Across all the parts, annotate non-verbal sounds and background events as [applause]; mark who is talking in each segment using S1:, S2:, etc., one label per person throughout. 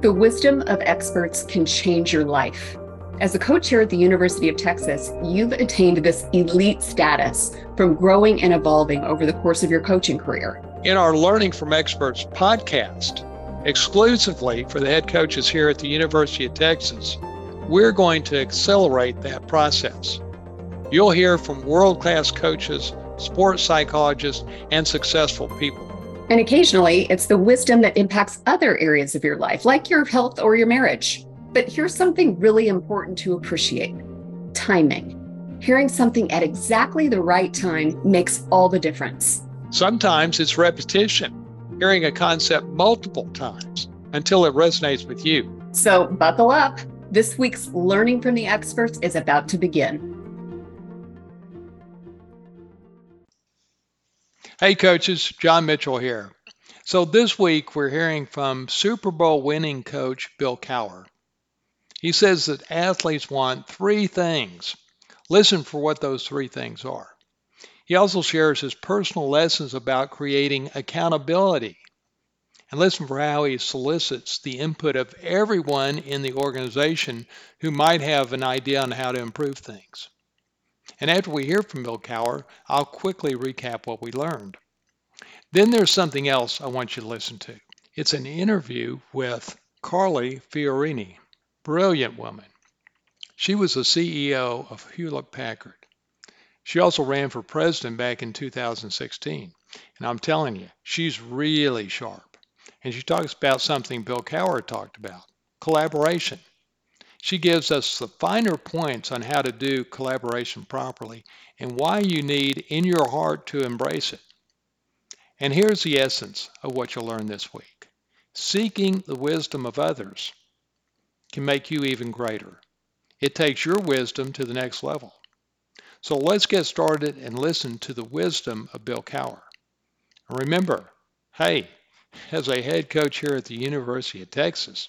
S1: The wisdom of experts can change your life. As a coach here at the University of Texas, you've attained this elite status from growing and evolving over the course of your coaching career.
S2: In our Learning from Experts podcast, exclusively for the head coaches here at the University of Texas, we're going to accelerate that process. You'll hear from world class coaches, sports psychologists, and successful people.
S1: And occasionally, it's the wisdom that impacts other areas of your life, like your health or your marriage. But here's something really important to appreciate timing. Hearing something at exactly the right time makes all the difference.
S2: Sometimes it's repetition, hearing a concept multiple times until it resonates with you.
S1: So, buckle up. This week's Learning from the Experts is about to begin.
S2: Hey, coaches, John Mitchell here. So, this week we're hearing from Super Bowl winning coach Bill Cowher. He says that athletes want three things. Listen for what those three things are. He also shares his personal lessons about creating accountability. And listen for how he solicits the input of everyone in the organization who might have an idea on how to improve things. And after we hear from Bill Cowher, I'll quickly recap what we learned. Then there's something else I want you to listen to. It's an interview with Carly Fiorini, brilliant woman. She was the CEO of Hewlett Packard. She also ran for president back in 2016. And I'm telling you, she's really sharp. And she talks about something Bill Cowher talked about collaboration. She gives us the finer points on how to do collaboration properly and why you need in your heart to embrace it. And here's the essence of what you'll learn this week seeking the wisdom of others can make you even greater. It takes your wisdom to the next level. So let's get started and listen to the wisdom of Bill Cowher. Remember, hey, as a head coach here at the University of Texas,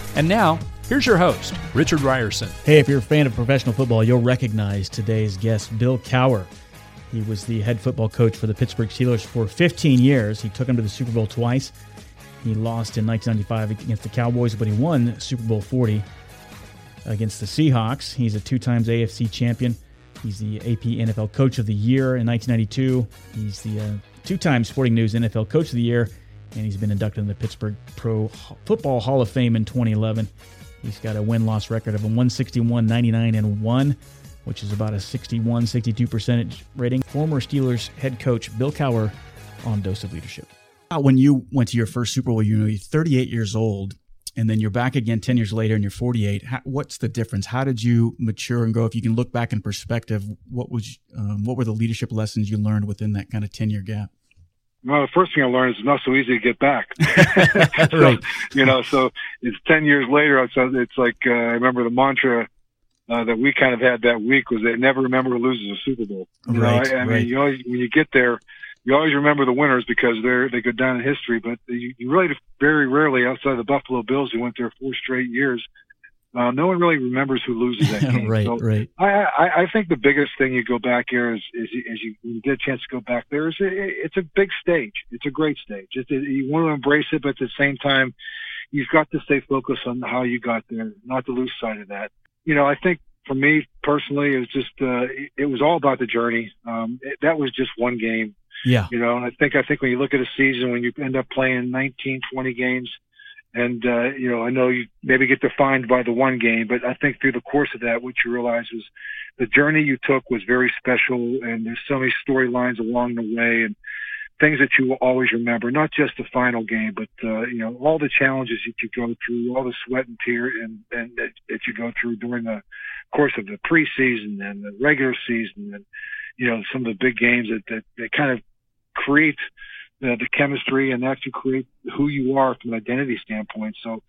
S3: And now, here's your host, Richard Rierson.
S4: Hey, if you're a fan of professional football, you'll recognize today's guest, Bill Cowher. He was the head football coach for the Pittsburgh Steelers for 15 years. He took them to the Super Bowl twice. He lost in 1995 against the Cowboys, but he won Super Bowl 40 against the Seahawks. He's a two times AFC champion. He's the AP NFL Coach of the Year in 1992. He's the uh, two time Sporting News NFL Coach of the Year, and he's been inducted in the Pittsburgh Pro Football Hall of Fame in 2011. He's got a win loss record of a 161, 99, and 1 which is about a 61 62% rating. Former Steelers head coach Bill Cowher on Dose of Leadership. When you went to your first Super Bowl, you know, you're 38 years old, and then you're back again 10 years later and you're 48. How, what's the difference? How did you mature and grow? If you can look back in perspective, what was um, what were the leadership lessons you learned within that kind of 10 year gap?
S5: Well, the first thing I learned is it's not so easy to get back. [laughs] [laughs]
S4: right.
S5: You know, so it's 10 years later. It's, it's like, uh, I remember the mantra uh, that we kind of had that week was they never remember who loses a Super Bowl. You
S4: right,
S5: know, I, I
S4: right.
S5: mean, you always, when you get there, you always remember the winners because they're they go down in history. But you, you really very rarely, outside of the Buffalo Bills, who went there four straight years, uh, no one really remembers who loses that [laughs] game.
S4: right,
S5: so
S4: right.
S5: I, I I think the biggest thing you go back here is is, is you, you get a chance to go back there is it, it's a big stage. It's a great stage. It, you want to embrace it, but at the same time, you've got to stay focused on how you got there, not to lose sight of that. You know, I think for me personally, it was just uh, it was all about the journey. Um, it, that was just one game,
S4: Yeah.
S5: you know. And I think I think when you look at a season, when you end up playing 19, 20 games, and uh, you know, I know you maybe get defined by the one game, but I think through the course of that, what you realize was the journey you took was very special, and there's so many storylines along the way, and things that you will always remember, not just the final game, but uh, you know all the challenges that you go through, all the sweat and tear and, and that, that you go through during the course of the preseason and the regular season, and you know some of the big games that that, that kind of create the, the chemistry and actually create who you are from an identity standpoint. So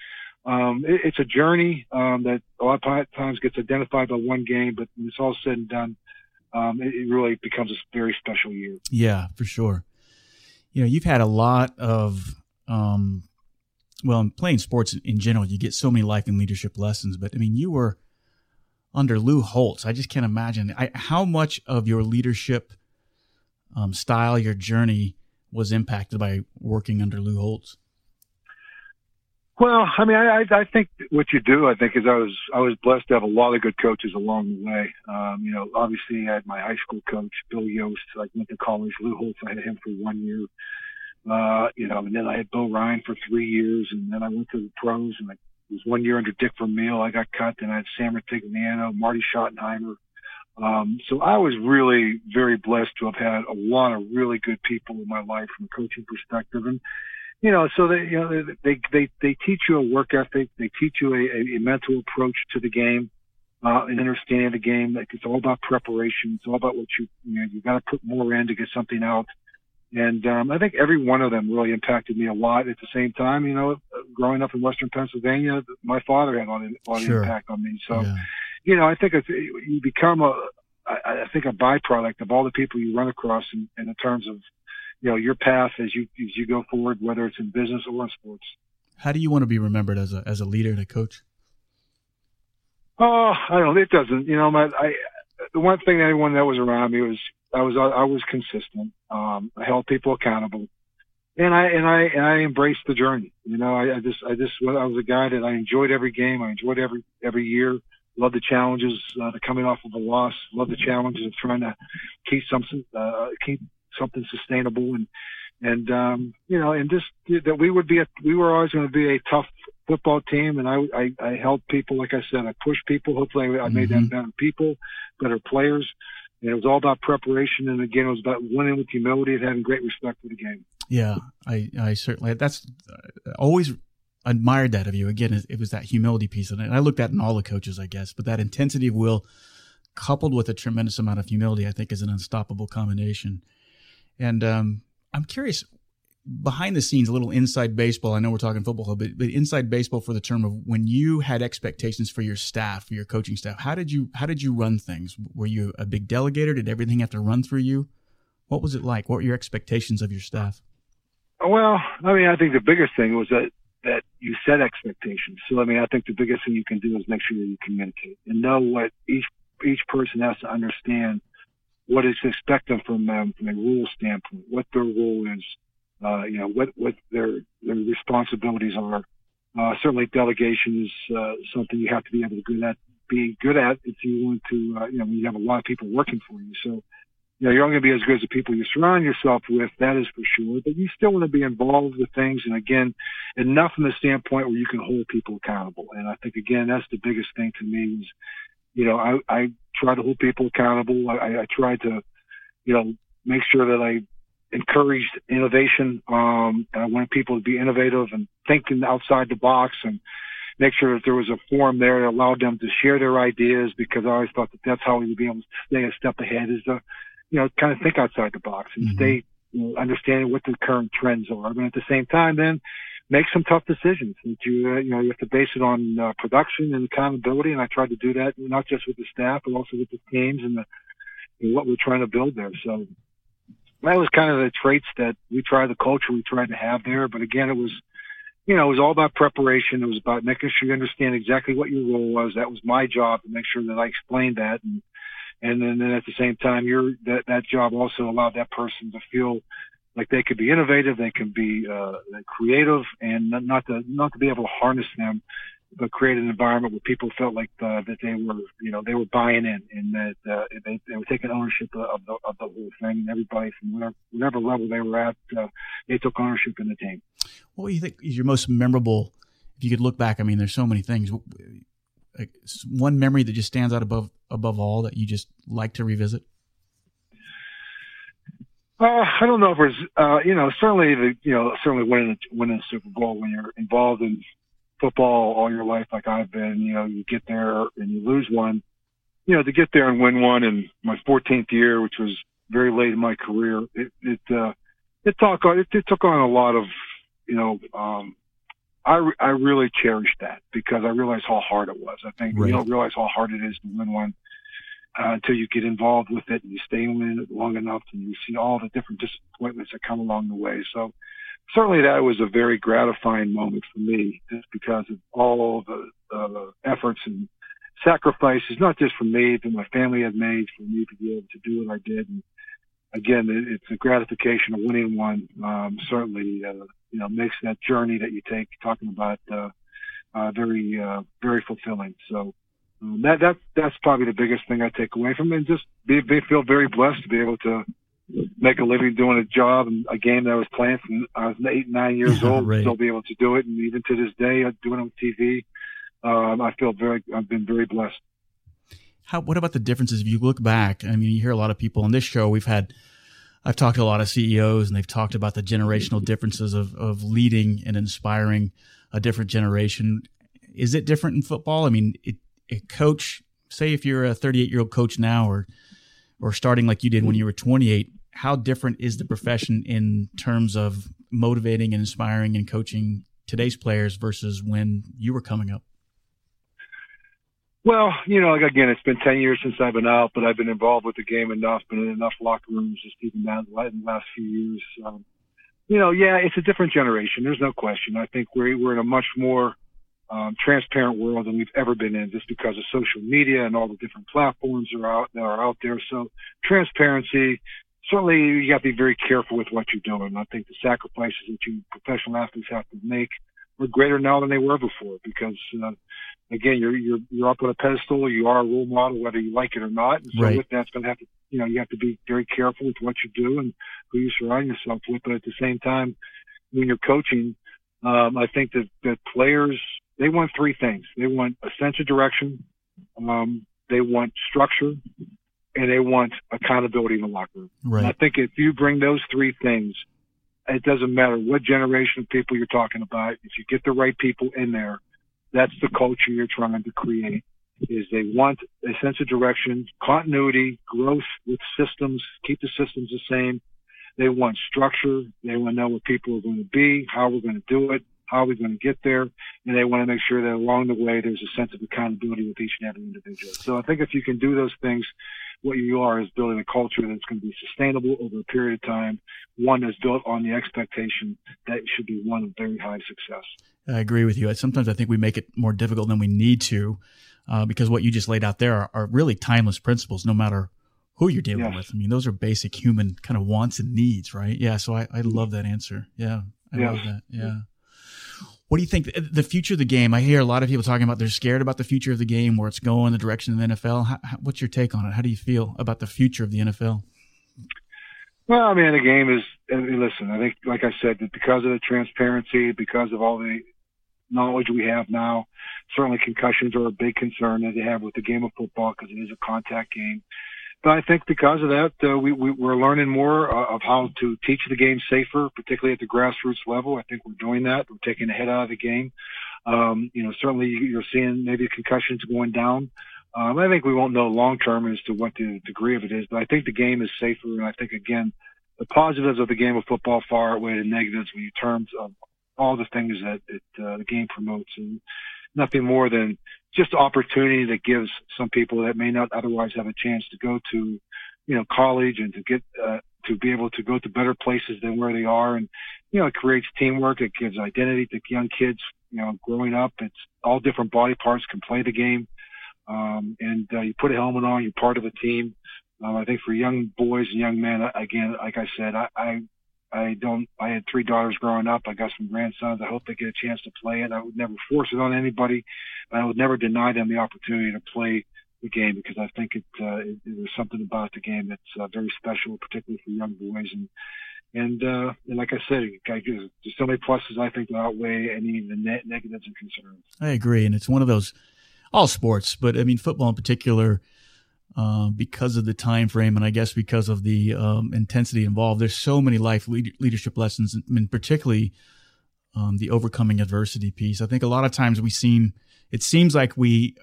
S5: um, it, it's a journey um, that a lot of times gets identified by one game, but when it's all said and done, um, it, it really becomes a very special year.
S4: Yeah, for sure. You know, you've had a lot of, um, well, in playing sports in general, you get so many life and leadership lessons. But I mean, you were under Lou Holtz. I just can't imagine I, how much of your leadership um, style, your journey was impacted by working under Lou Holtz.
S5: Well, I mean, I, I think what you do, I think, is I was I was blessed to have a lot of good coaches along the way. Um, you know, obviously I had my high school coach, Bill Yost. I went to college. Lou Holtz, I had him for one year. Uh, you know, and then I had Bo Rein for three years, and then I went to the pros, and I was one year under Dick Vermeil. I got cut. Then I had Sam Rutigliano, Marty Schottenheimer. Um, so I was really very blessed to have had a lot of really good people in my life from a coaching perspective, and you know, so they, you know, they, they, they teach you a work ethic. They teach you a, a mental approach to the game, uh, and understanding the game. Like it's all about preparation. It's all about what you, you know, you got to put more in to get something out. And, um, I think every one of them really impacted me a lot. At the same time, you know, growing up in Western Pennsylvania, my father had a lot of, a lot sure. of impact on me. So, yeah. You know, I think it's, you become a, I, I think a byproduct of all the people you run across in, in terms of, you know your path as you as you go forward, whether it's in business or in sports.
S4: How do you want to be remembered as a as a leader and a coach?
S5: Oh, I don't. It doesn't. You know, my I the one thing that everyone that was around me was I was I was consistent. Um, I held people accountable, and I and I and I embraced the journey. You know, I, I just I just I was a guy that I enjoyed every game. I enjoyed every every year. Loved the challenges, uh, the coming off of a loss. Love the challenges of trying to keep something, uh, keep something sustainable and and um, you know, and just that we would be a, we were always going to be a tough football team, and I, I I helped people, like I said, I pushed people. Hopefully, I, I made them mm-hmm. better people, better players. And it was all about preparation, and again, it was about winning with humility and having great respect for the game.
S4: Yeah, I I certainly that's uh, always admired that of you. Again, it was that humility piece, and I looked at in all the coaches, I guess, but that intensity of will coupled with a tremendous amount of humility, I think, is an unstoppable combination. And um, I'm curious, behind the scenes, a little inside baseball. I know we're talking football, but, but inside baseball for the term of when you had expectations for your staff, for your coaching staff. How did you how did you run things? Were you a big delegator? Did everything have to run through you? What was it like? What were your expectations of your staff?
S5: Well, I mean, I think the biggest thing was that that you set expectations. So, I mean, I think the biggest thing you can do is make sure that you communicate and know what each each person has to understand what is expected from them from a rule standpoint, what their role is, uh, you know, what, what their, their responsibilities are. Uh, certainly delegation is, uh, something you have to be able to good at, be good at if you want to, uh, you know, when you have a lot of people working for you. So, you know, you're only going to be as good as the people you surround yourself with. That is for sure. But you still want to be involved with things. And again, enough from the standpoint where you can hold people accountable. And I think again, that's the biggest thing to me is you know, I, I try to hold people accountable. I, I try to, you know, make sure that I encouraged innovation. Um, I wanted people to be innovative and thinking outside the box and make sure that there was a forum there that allowed them to share their ideas because I always thought that that's how we would be able to stay a step ahead is to, you know, kind of think outside the box and mm-hmm. stay, you know, understanding what the current trends are. But at the same time, then make some tough decisions. That you uh, you know you have to base it on uh, production and accountability, and I tried to do that not just with the staff but also with the teams and, the, and what we're trying to build there. So that was kind of the traits that we tried, the culture we tried to have there. But again, it was you know, it was all about preparation. It was about making sure you understand exactly what your role was. That was my job to make sure that I explained that. And, and then, then at the same time, your, that, that job also allowed that person to feel like they could be innovative, they can be uh, creative, and not to not to be able to harness them, but create an environment where people felt like uh, that they were you know they were buying in and that uh, they, they were taking ownership of the of the whole thing, and everybody from whatever, whatever level they were at, uh, they took ownership in the team.
S4: What do you think is your most memorable? If you could look back, I mean, there's so many things. One memory that just stands out above above all that you just like to revisit.
S5: Uh, I don't know if it's, uh, you know, certainly the, you know, certainly winning, winning the Super Bowl when you're involved in football all your life, like I've been, you know, you get there and you lose one, you know, to get there and win one in my 14th year, which was very late in my career, it, it, uh, it took on, it, it took on a lot of, you know, um, I, I really cherished that because I realized how hard it was. I think right. you don't realize how hard it is to win one uh, until you get involved with it and you stay in it long enough and you see all the different disappointments that come along the way. So certainly that was a very gratifying moment for me just because of all the, uh, efforts and sacrifices, not just for me, but my family had made for me to be able to do what I did. And again, it's a gratification of winning one. Um, certainly, uh, you know, makes that journey that you take talking about, uh, uh, very, uh, very fulfilling. So, um, that, that, that's probably the biggest thing I take away from it. And just be, be, feel very blessed to be able to make a living doing a job and a game that I was playing from I was eight, nine years [laughs] old, right. still be able to do it. And even to this day, doing it on TV, um, I feel very, I've been very blessed.
S4: How, what about the differences? If you look back, I mean, you hear a lot of people on this show. We've had, I've talked to a lot of CEOs, and they've talked about the generational differences of of leading and inspiring a different generation. Is it different in football? I mean, it, a coach, say if you're a 38 year old coach now, or or starting like you did when you were 28, how different is the profession in terms of motivating and inspiring and coaching today's players versus when you were coming up?
S5: Well, you know, again, it's been 10 years since I've been out, but I've been involved with the game enough, been in enough locker rooms, just even that in the last few years. Um, you know, yeah, it's a different generation. There's no question. I think we're, we're in a much more, um, transparent world than we've ever been in just because of social media and all the different platforms are out, that are out there. So transparency, certainly you have to be very careful with what you're doing. I think the sacrifices that you professional athletes have to make are greater now than they were before because, uh, again, you're you're you're up on a pedestal. You are a role model, whether you like it or not. And so
S4: right.
S5: with that, it's going to have to, you know, you have to be very careful with what you do and who you surround yourself with. But at the same time, when you're coaching, um, I think that that players they want three things. They want a sense of direction, um, they want structure, and they want accountability in the locker room.
S4: Right. And
S5: I think if you bring those three things, it doesn't matter what generation of people you're talking about. If you get the right people in there, that's the culture you're trying to create. Is they want a sense of direction, continuity, growth with systems, keep the systems the same. They want structure. They want to know what people are going to be, how we're going to do it, how we're we going to get there, and they want to make sure that along the way there's a sense of accountability with each and every individual. So I think if you can do those things, what you are is building a culture that's going to be sustainable over a period of time, one that's built on the expectation that it should be one of very high success.
S4: I agree with you. Sometimes I think we make it more difficult than we need to, uh, because what you just laid out there are, are, really timeless principles, no matter who you're dealing yes. with. I mean, those are basic human kind of wants and needs, right? Yeah. So I, I love that answer. Yeah. I love that. Yeah. What do you think the future of the game? I hear a lot of people talking about they're scared about the future of the game, where it's going, the direction of the NFL. How, how, what's your take on it? How do you feel about the future of the NFL?
S5: Well, I mean, the game is. Listen, I think, like I said, that because of the transparency, because of all the knowledge we have now, certainly concussions are a big concern that they have with the game of football because it is a contact game. But I think because of that, uh, we, we, we're learning more uh, of how to teach the game safer, particularly at the grassroots level. I think we're doing that. We're taking the head out of the game. Um, you know, certainly you're seeing maybe concussions going down. Um, I think we won't know long term as to what the degree of it is, but I think the game is safer. And I think, again, the positives of the game of football far outweigh the negatives in terms of all the things that it, uh, the game promotes. And nothing more than just opportunity that gives some people that may not otherwise have a chance to go to, you know, college and to get, uh, to be able to go to better places than where they are. And, you know, it creates teamwork. It gives identity to young kids, you know, growing up. It's all different body parts can play the game. Um, and, uh, you put a helmet on, you're part of a team. Um, I think for young boys and young men, again, like I said, I, I I don't. I had three daughters growing up. I got some grandsons. I hope they get a chance to play it. I would never force it on anybody, but I would never deny them the opportunity to play the game because I think it, uh, it there's something about the game that's uh, very special, particularly for young boys. And and uh, and like I said, there's so many pluses I think that outweigh any of the ne- negatives and concerns.
S4: I agree, and it's one of those all sports, but I mean football in particular uh, because of the time frame and I guess because of the um, intensity involved. There's so many life lead- leadership lessons, and particularly um, the overcoming adversity piece. I think a lot of times we seem it seems like we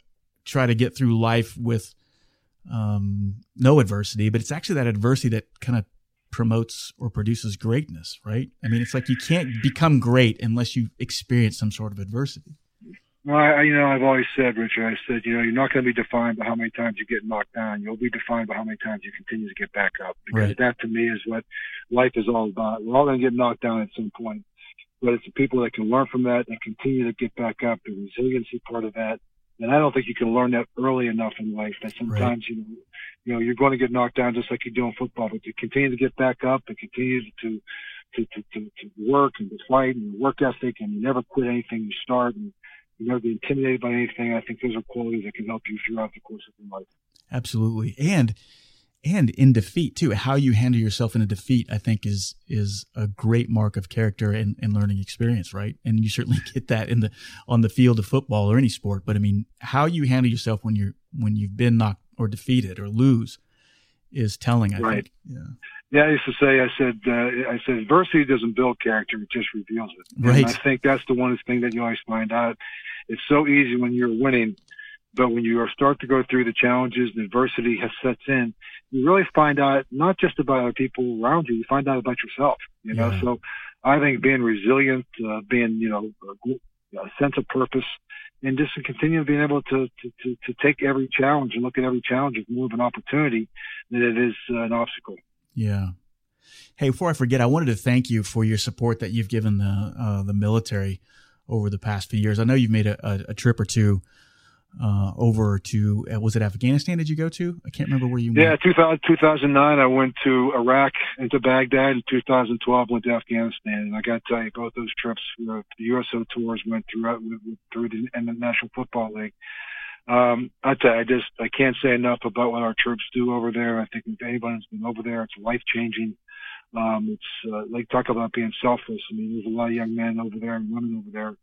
S4: try to get through life with um, no adversity, but it's actually that adversity that kind of promotes or produces greatness, right? I mean, it's like you can't become great unless you experience some sort of adversity.
S5: Well, I, you know, I've always said, Richard, I said, you know, you're not going to be defined by how many times you get knocked down. You'll be defined by how many times you continue to get back up. Because
S4: Right.
S5: that, to me, is what life is all about. We're all going to get knocked down at some point, but it's the people that can learn from that and continue to get back up. The resiliency part of that, and I don't think you can learn that early enough in life. That sometimes, you know, you know, you're going to get knocked down just like you do in football, but to continue to get back up and continue to to to, to, to work and to fight and your work ethic and you never quit anything you start and you never be intimidated by anything. I think those are qualities that can help you throughout the course of your life.
S4: Absolutely. And and in defeat too. How you handle yourself in a defeat, I think, is is a great mark of character and, and learning experience, right? And you certainly [laughs] get that in the on the field of football or any sport. But I mean, how you handle yourself when you're when you've been knocked or defeated or lose is telling. I
S5: Right.
S4: think. Yeah.
S5: Yeah, I used to say, I said, uh, I said, adversity doesn't build character; it just reveals it.
S4: Right.
S5: And I think that's the one thing that you always find out. It's so easy when you're winning, but when you start to go through the challenges and adversity has sets in, you really find out not just about other people around you, you find out about yourself. You know,
S4: Yeah.
S5: so I think being resilient, uh, being you know a, a sense of purpose, and just to continue being able to, to to to take every challenge and look at every challenge as more of an opportunity than it is uh, an obstacle.
S4: Yeah. Hey, before I forget, I wanted to thank you for your support that you've given the uh, the military over the past few years. I know you've made a, a, a trip or two uh, over to uh, was it Afghanistan? Did you go to? I can't remember where you
S5: Yeah,
S4: went.
S5: 2000, 2009, I went to Iraq and to Baghdad. In 2012, went to Afghanistan. And I got to tell you, both those trips, uh, the USO tours went through through the, and the National Football League. Um, I tell you, I just I can't say enough about what our troops do over there. I think if anybody's been over there, it's life changing. Um, it's uh, like talk about being selfless. I mean, there's a lot of young men over there and women over there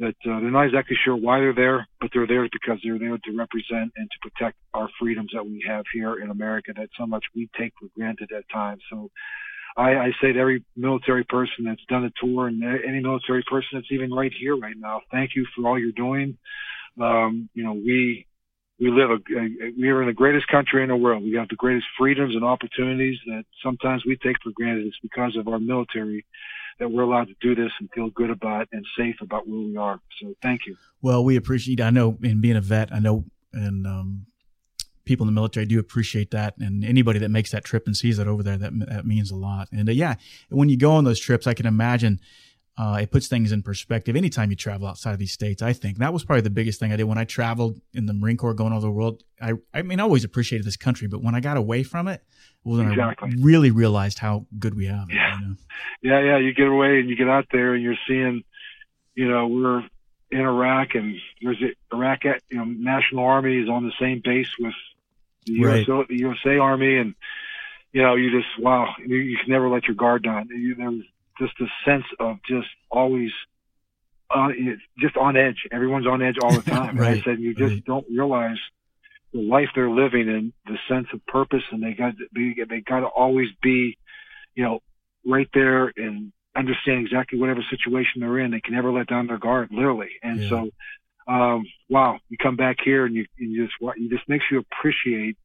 S5: that uh, they're not exactly sure why they're there, but they're there because they're there to represent and to protect our freedoms that we have here in America that so much we take for granted at times. So I, I say to every military person that's done a tour and any military person that's even right here right now, thank you for all you're doing. Um, you know, we we live a, a we are in the greatest country in the world. We have the greatest freedoms and opportunities that sometimes we take for granted. It's because of our military that we're allowed to do this and feel good about and safe about where we are. So thank you.
S4: Well, we appreciate. I know, in being a vet, I know, and um, people in the military do appreciate that. And anybody that makes that trip and sees that over there, that that means a lot. And uh, yeah, when you go on those trips, I can imagine uh, it puts things in perspective. Anytime you travel outside of these states, I think that was probably the biggest thing I did when I traveled in the Marine Corps, going all over the world. I, I mean, I always appreciated this country, but when I got away from it, was when
S5: Exactly.
S4: I really realized how good we have it.
S5: Yeah.
S4: You know?
S5: Yeah, yeah. You get away and you get out there and you're seeing, you know, we're in Iraq and there's Iraq, you know, National Army is on the same base with the
S4: Right.
S5: USA, the USA Army, and you know, you just wow, you, you can never let your guard down. You, there's just a sense of just always. Uh, just on edge. Everyone's on edge all the [laughs] time. And I said, you just
S4: right.
S5: don't realize the life they're living and the sense of purpose, and they got to be, they got to always be, you know, right there and understand exactly whatever situation they're in. They can never let down their guard, literally. And
S4: Yeah.
S5: so, um, wow, you come back here and you, you just, you just makes you appreciate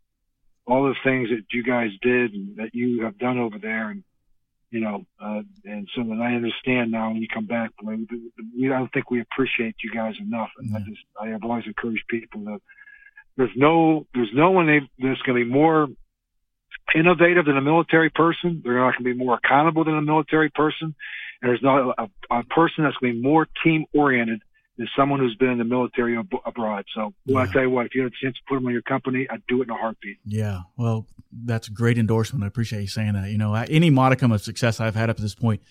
S5: all the things that you guys did and that you have done over there. And, you know, uh, and so that I understand now when you come back, we, we I don't think we appreciate you guys enough. And I just, I have always encouraged people that there's no, there's no one that's going to be more innovative than a military person. They're not going to be more accountable than a military person. And there's not a, a person that's going to be more team oriented than someone who's been in the military ab- abroad. So, well, I
S4: Yeah.
S5: tell you what, if you had a chance to put them on your company, I'd do it in a heartbeat.
S4: Yeah, well, that's a great endorsement. I appreciate you saying that. You know, any modicum of success I've had up to this point,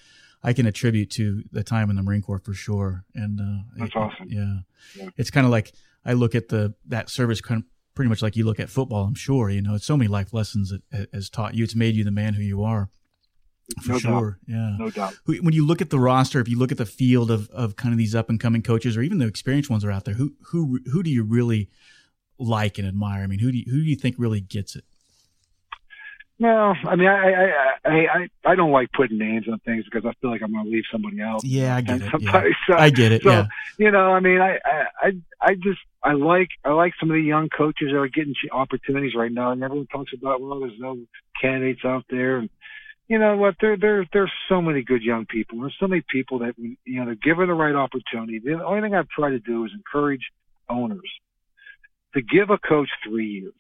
S4: I can attribute to the time in the Marine Corps for sure. And uh,
S5: That's
S4: it-
S5: awesome.
S4: Yeah,
S5: Yeah.
S4: it's kind of like I look at the that service kind of pretty much like you look at football. I'm sure you know it's so many life lessons it, it has taught you. It's made you the man who you are. For
S5: No doubt.
S4: sure. Yeah.
S5: No doubt.
S4: When you look at the roster, if you look at the field of, of kind of these up and coming coaches, or even the experienced ones that are out there, who who who do you really like and admire? I mean, who do you, who do you think really gets it?
S5: No, I mean, I, I, I, I, I don't like putting names on things because I feel like I'm going to leave somebody out.
S4: Yeah, I [laughs] get it. Yeah.
S5: so- uh,
S4: I get it.
S5: so,
S4: yeah.
S5: you know, I mean, I, I, I, I just, I like, I like some of the young coaches that are getting opportunities right now, and everyone talks about, well, there's no candidates out there, and you know what? There, there, there's so many good young people. There's so many people that you know they're given the right opportunity. The only thing I've tried to do is encourage owners to give a coach three years.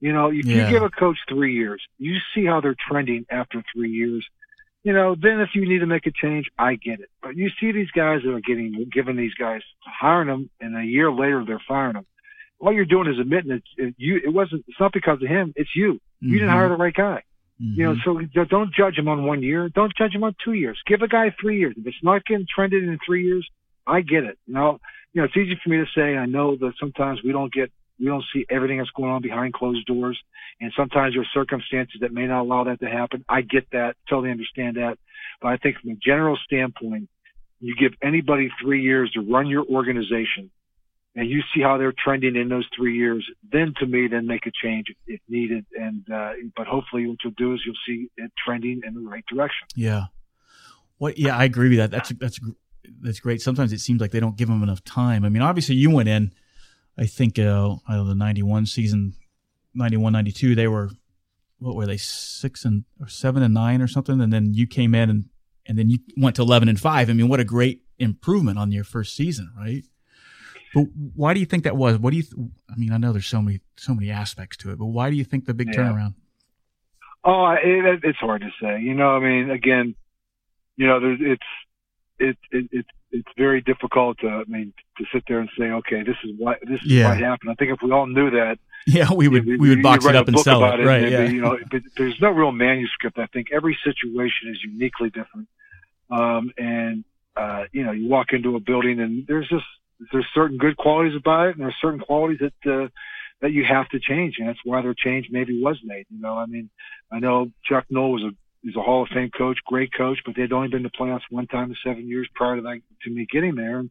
S5: You know, if yeah. you give a coach three years, you see how they're trending after three years. You know, then if you need to make a change, I get it. But you see these guys that are getting given these guys hiring them, and a year later they're firing them. All you're doing is admitting that it, you. It wasn't. It's not because of him. It's you. You mm-hmm. didn't hire the right guy. Mm-hmm. You know, so don't judge him on one year. Don't judge him on two years. Give a guy three years. If it's not getting trended in three years, I get it. You know, you know, it's easy for me to say. I know that sometimes we don't get, we don't see everything that's going on behind closed doors, and sometimes there are circumstances that may not allow that to happen. I get that, totally understand that, but I think from a general standpoint, you give anybody three years to run your organization and you see how they're trending in those three years, then to me, then make a change if needed. And uh, but hopefully, what you'll do is you'll see it trending in the right direction.
S4: Yeah. What? Yeah, I agree with that. That's that's that's great. Sometimes it seems like they don't give them enough time. I mean, obviously, you went in. I think uh, I don't know the '91 season, 91, 92, they were what were they six and or seven and nine or something, and then you came in and and then you went to eleven and five. I mean, what a great improvement on your first season, right? But why do you think that was? What do you? Th- I mean, I know there's so many so many aspects to it, but why do you think the big yeah. turnaround?
S5: Oh, it, it's hard to say. You know, I mean, again, you know, there's, it's it, it, it it's very difficult to I mean to sit there and say, okay, this is what this is yeah. what happened. I think if we all knew that,
S4: yeah, we would we, we would box it up and sell it,
S5: it
S4: right? yeah.
S5: you know, but there's no real manuscript. I think every situation is uniquely different, um, and uh, you know, you walk into a building and there's just there's certain good qualities about it, and there's certain qualities that uh, that you have to change, and that's why their change maybe was made. You know, I mean, I know Chuck Noll was a he's a Hall of Fame coach, great coach, but they'd only been to playoffs one time in seven years prior to that to me getting there. And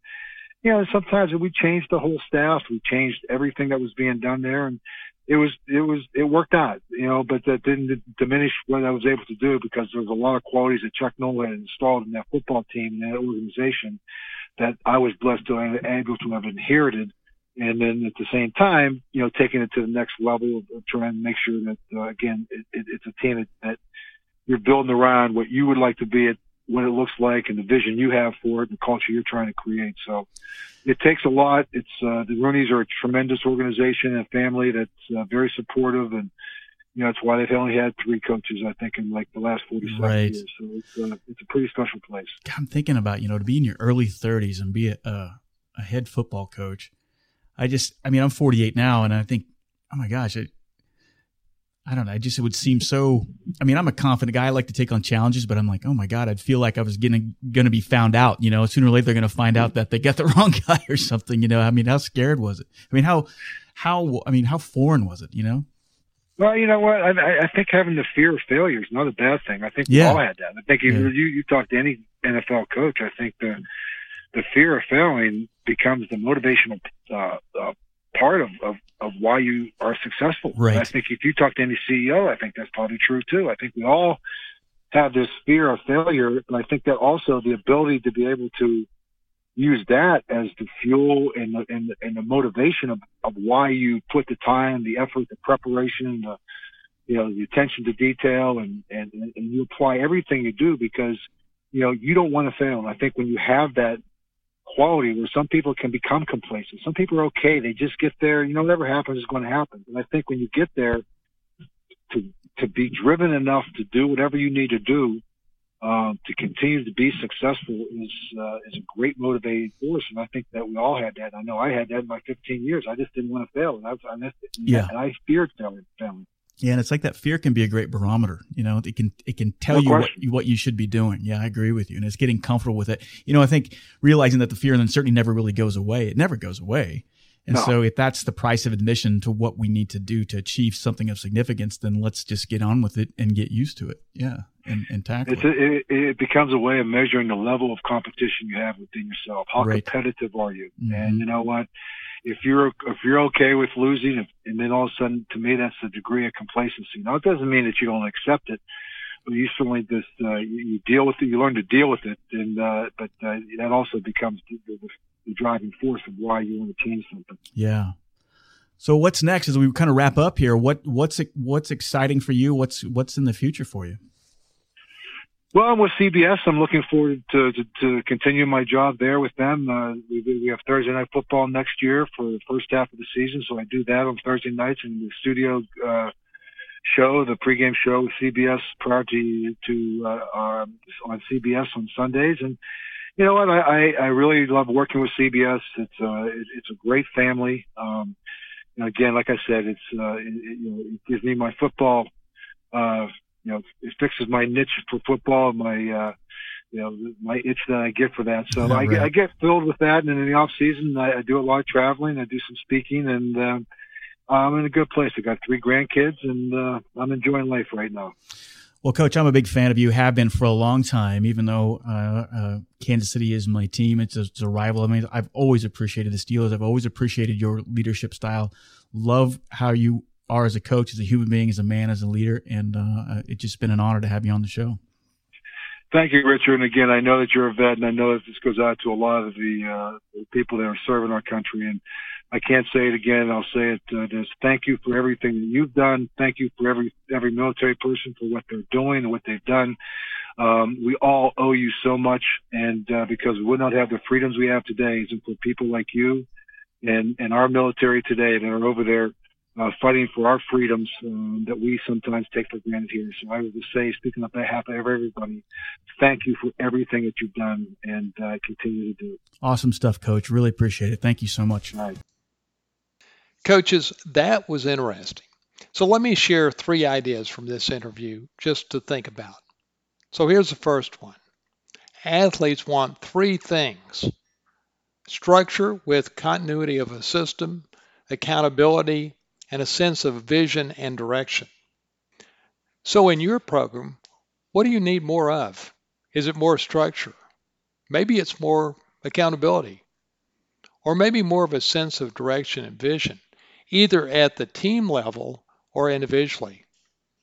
S5: you know, sometimes we changed the whole staff, we changed everything that was being done there, and it was it was it worked out, you know, but that didn't diminish what I was able to do because there was a lot of qualities that Chuck Noll had installed in that football team and that organization that I was blessed to have able to have inherited. And then at the same time, you know, taking it to the next level of, of trying to make sure that, uh, again, it, it, it's a team that, that you're building around what you would like to be at what it looks like and the vision you have for it and the culture you're trying to create. So it takes a lot. It's, uh, the Rooneys are a tremendous organization and family that's uh, very supportive and, you know, it's why they've only had three coaches, I think, in like the last 47 right. years. So it's, uh, it's a pretty special place.
S4: I'm thinking about, you know, to be in your early 30s and be a, a, a head football coach. I just, I mean, I'm 48 now, and I think, oh my gosh, it, I don't know. I just, it would seem so, I mean, I'm a confident guy. I like to take on challenges, but I'm like, oh my God, I'd feel like I was getting, going to be found out, you know, sooner or later they're going to find out that they got the [laughs] wrong guy or something, you know, I mean, how scared was it? I mean, how, how, I mean, how foreign was it, you know?
S5: Well, you know what? I, I think having the fear of failure is not a bad thing. I think yeah. we all had that. I think yeah. you you talk to any NFL coach, I think the the fear of failing becomes the motivational uh, uh, part of, of of why you are successful.
S4: Right.
S5: I think if you talk to any CEO, I think that's probably true too. I think we all have this fear of failure, and I think that also the ability to be able to use that as the fuel and the, and the, and the motivation of, of why you put the time, the effort, the preparation, the, you know, the attention to detail and, and, and you apply everything you do because, you know, you don't want to fail. And I think when you have that quality where some people can become complacent, some people are okay. They just get there, you know, whatever happens is going to happen. And I think when you get there to, to be driven enough to do whatever you need to do um, to continue to be successful is uh, is a great motivating force, and I think that we all had that. I know I had that in my 15 years. I just didn't want to fail, and I, I missed it. And
S4: yeah,
S5: and I feared failing. failing.
S4: Yeah, and it's like that fear can be a great barometer. You know, it can it can tell you what, you what you should be doing. Yeah, I agree with you, and it's getting comfortable with it. You know, I think realizing that the fear and uncertainty never really goes away. It never goes away. And no. so if that's the price of admission to what we need to do to achieve something of significance, then let's just get on with it and get used to it. Yeah. And, and tackle
S5: it's a, it. it. becomes a way of measuring the level of competition you have within yourself. How right. competitive are you? Mm-hmm. And you know what? If you're if you're okay with losing, and then all of a sudden, to me, that's a degree of complacency. Now, it doesn't mean that you don't accept it, but you certainly just uh, you, you deal with it. You learn to deal with it, and uh, but uh, that also becomes the, the, the driving force of why you want to change something.
S4: Yeah. So what's next as we kind of wrap up here? What what's what's exciting for you? What's what's in the future for you?
S5: Well, I'm with CBS. I'm looking forward to to, to continue my job there with them. Uh, we, we have Thursday night football next year for the first half of the season, so I do that on Thursday nights in the studio uh, show, the pregame show with CBS prior to to uh, uh, on CBS on Sundays. And you know what? I, I, I really love working with CBS. It's uh, it, it's a great family. Um, again, like I said, it's uh, it, you know, it gives me my football. Uh, you know, it fixes my niche for football and my, uh, you know, my itch that I get for that. So yeah, I, right. I get filled with that. And in the off season, I, I do a lot of traveling. I do some speaking and, um, I'm in a good place. I got three grandkids and, uh, I'm enjoying life right now.
S4: Well, Coach, I'm a big fan of you. Have been for a long time. Even though uh, uh, Kansas City is my team, it's a, it's a, rival. I mean, I've always appreciated the Steelers. I've always appreciated your leadership style. Love how you are as a coach, as a human being, as a man, as a leader, and uh, it's just been an honor to have you on the show.
S5: Thank you, Richard. And again, I know that you're a vet, and I know that this goes out to a lot of the, uh, people that are serving our country. And I can't say it again. I'll say it. Uh, just thank you for everything that you've done. Thank you for every every military person for what they're doing and what they've done. Um, we all owe you so much, and uh, because we would not have the freedoms we have today, isn't for people like you and and our military today that are over there uh, fighting for our freedoms um, that we sometimes take for granted here. So I would just say, speaking on behalf of everybody, thank you for everything that you've done and uh, continue to do.
S4: Awesome stuff, Coach. Really appreciate it. Thank you so much.
S5: Right.
S2: Coaches, that was interesting. So let me share three ideas from this interview just to think about. So here's the first one. Athletes want three things structure with continuity of a system, accountability, and a sense of vision and direction. So, in your program, what do you need more of? Is it more structure? Maybe it's more accountability, or maybe more of a sense of direction and vision, either at the team level or individually.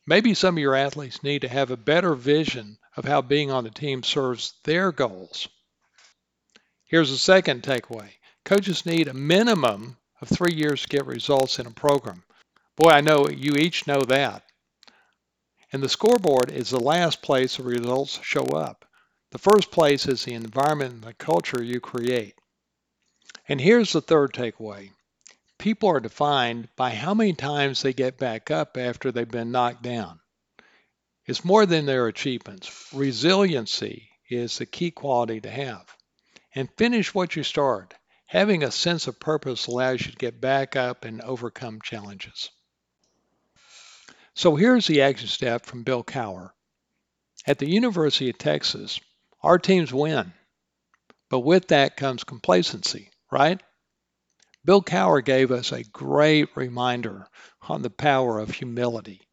S2: Maybe some of your athletes need to have a better vision of how being on the team serves their goals. Here's a second takeaway coaches need a minimum of three years to get results in a program. Boy, I know you each know that. And the scoreboard is the last place the results show up. The first place is the environment and the culture you create. And here's the third takeaway people are defined by how many times they get back up after they've been knocked down. It's more than their achievements. Resiliency is the key quality to have. And finish what you start. Having a sense of purpose allows you to get back up and overcome challenges. So here's the action step from Bill Cowher. At the University of Texas, our teams win, but with that comes complacency, right? Bill Cowher gave us a great reminder on the power of humility.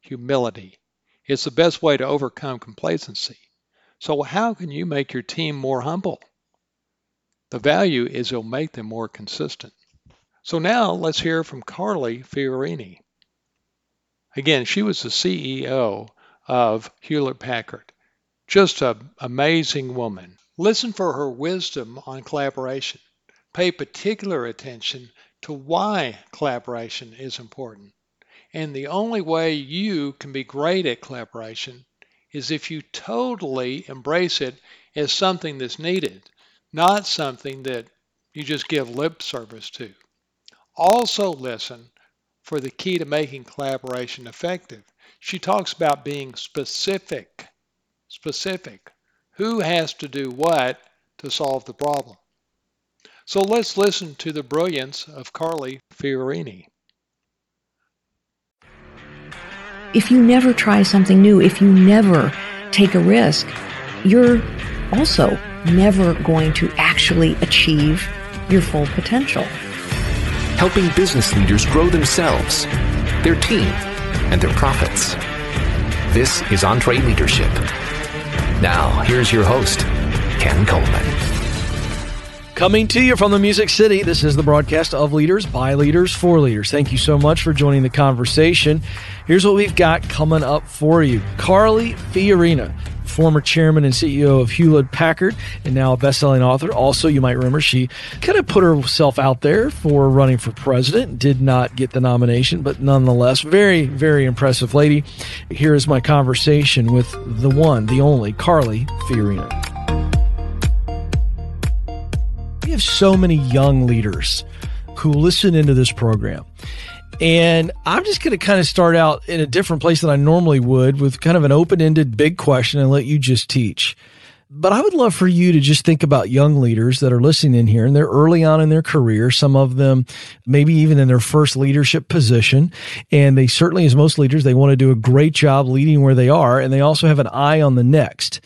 S2: Humility. It's the best way to overcome complacency. So, how can you make your team more humble? The value is it'll make them more consistent. So now let's hear from Carly Fiorini. Again, she was the CEO of Hewlett Packard. Just an amazing woman. Listen for her wisdom on collaboration. Pay particular attention to why collaboration is important. And the only way you can be great at collaboration is if you totally embrace it as something that's needed not something that you just give lip service to. Also, listen for the key to making collaboration effective. She talks about being specific. Specific. Who has to do what to solve the problem? So let's listen to the brilliance of Carly Fiorini.
S6: If you never try something new, if you never take a risk, you're also never going to actually achieve your full potential.
S7: Helping business leaders grow themselves, their team, and their profits. This is EntreLeadership. Now, here's your host, Ken Coleman.
S8: Coming to you from the Music City, this is the broadcast of Leaders by Leaders for Leaders. Thank you so much for joining the conversation. Here's what we've got coming up for you Carly Fiorina, former chairman and CEO of Hewlett Packard, and now a best-selling author. Also, you might remember she kind of put herself out there for running for president. Did not get the nomination, but nonetheless, very, very impressive lady. Here is my conversation with the one, the only Carly Fiorina. Have so many young leaders who listen into this program. And I'm just going to kind of start out in a different place than I normally would with kind of an open ended big question and let you just teach. But I would love for you to just think about young leaders that are listening in here and they're early on in their career. Some of them maybe even in their first leadership position. And they certainly, as most leaders, they want to do a great job leading where they are. And they also have an eye on the next.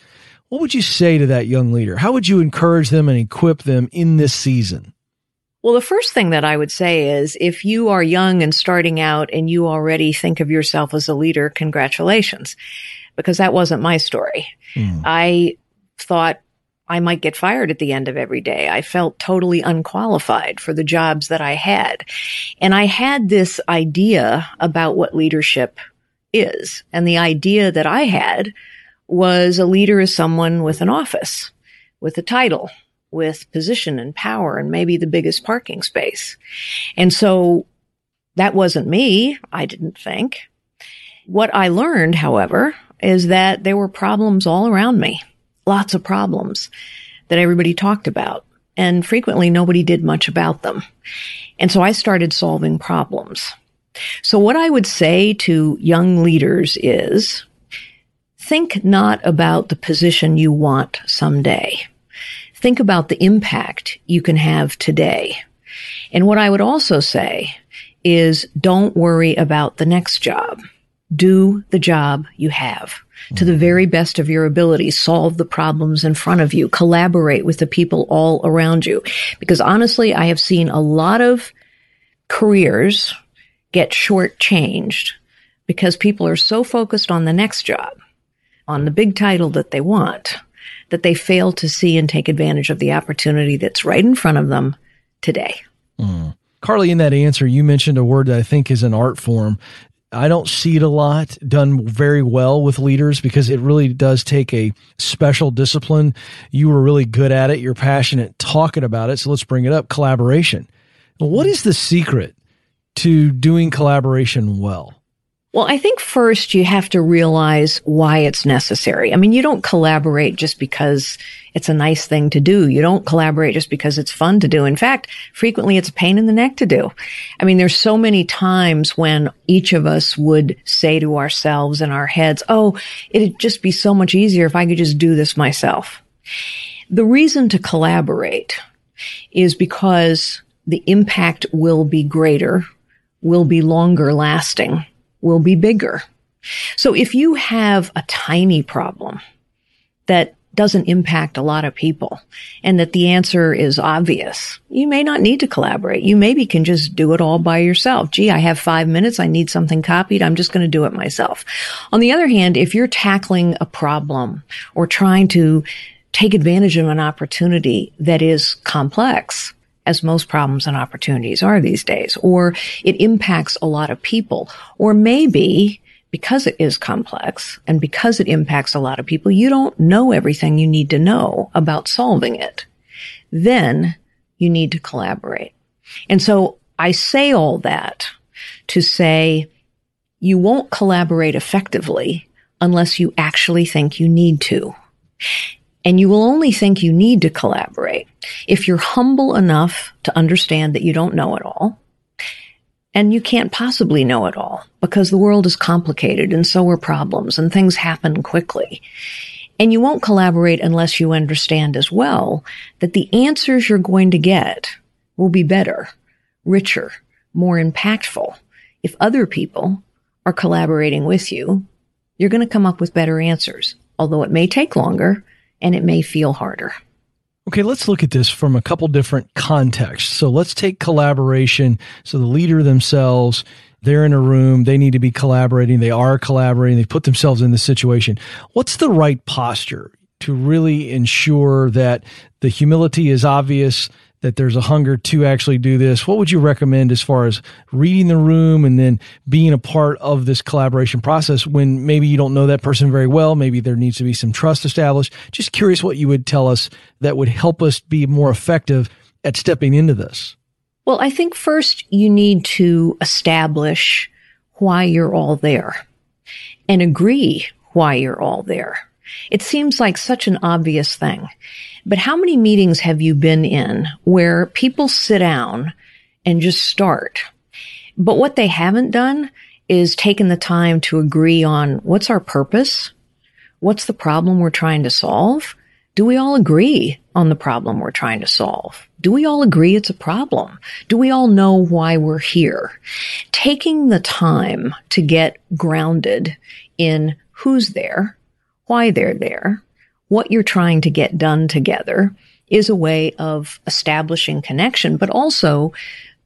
S8: What would you say to that young leader? How would you encourage them and equip them in this season?
S6: Well, the first thing that I would say is if you are young and starting out and you already think of yourself as a leader, congratulations, because that wasn't my story. Mm. I thought I might get fired at the end of every day. I felt totally unqualified for the jobs that I had. And I had this idea about what leadership is. And the idea that I had was a leader is someone with an office, with a title, with position and power, and maybe the biggest parking space. And so that wasn't me, I didn't think. What I learned, however, is that there were problems all around me, lots of problems that everybody talked about. And frequently nobody did much about them. And so I started solving problems. So what I would say to young leaders is think not about the position you want someday. Think about the impact you can have today. And what I would also say is don't worry about the next job. Do the job you have to the very best of your ability. Solve the problems in front of you. Collaborate with the people all around you. Because honestly, I have seen a lot of careers get shortchanged because people are so focused on the next job on the big title that they want that they fail to see and take advantage of the opportunity that's right in front of them today.
S8: Mm. Carly, in that answer, you mentioned a word that I think is an art form. I don't see it a lot done very well with leaders because it really does take a special discipline. You were really good at it. You're passionate talking about it. So let's bring it up collaboration. What is the secret to doing collaboration well?
S6: Well, I think first you have to realize why it's necessary. I mean, you don't collaborate just because it's a nice thing to do. You don't collaborate just because it's fun to do. In fact, frequently it's a pain in the neck to do. I mean, there's so many times when each of us would say to ourselves in our heads, Oh, it'd just be so much easier if I could just do this myself. The reason to collaborate is because the impact will be greater, will be longer lasting will be bigger. So if you have a tiny problem that doesn't impact a lot of people and that the answer is obvious, you may not need to collaborate. You maybe can just do it all by yourself. Gee, I have five minutes. I need something copied. I'm just going to do it myself. On the other hand, if you're tackling a problem or trying to take advantage of an opportunity that is complex, as most problems and opportunities are these days, or it impacts a lot of people, or maybe because it is complex and because it impacts a lot of people, you don't know everything you need to know about solving it. Then you need to collaborate. And so I say all that to say you won't collaborate effectively unless you actually think you need to. And you will only think you need to collaborate if you're humble enough to understand that you don't know it all. And you can't possibly know it all because the world is complicated and so are problems and things happen quickly. And you won't collaborate unless you understand as well that the answers you're going to get will be better, richer, more impactful. If other people are collaborating with you, you're going to come up with better answers, although it may take longer and it may feel harder.
S8: Okay, let's look at this from a couple different contexts. So let's take collaboration. So the leader themselves, they're in a room, they need to be collaborating, they are collaborating, they put themselves in the situation. What's the right posture to really ensure that the humility is obvious, that there's a hunger to actually do this, what would you recommend as far as reading the room and then being a part of this collaboration process when maybe you don't know that person very well? Maybe there needs to be some trust established. Just curious what you would tell us that would help us be more effective at stepping into this.
S6: Well, I think first you need to establish why you're all there and agree why you're all there. It seems like such an obvious thing. But how many meetings have you been in where people sit down and just start? But what they haven't done is taken the time to agree on what's our purpose? What's the problem we're trying to solve? Do we all agree on the problem we're trying to solve? Do we all agree it's a problem? Do we all know why we're here? Taking the time to get grounded in who's there, why they're there, what you're trying to get done together is a way of establishing connection, but also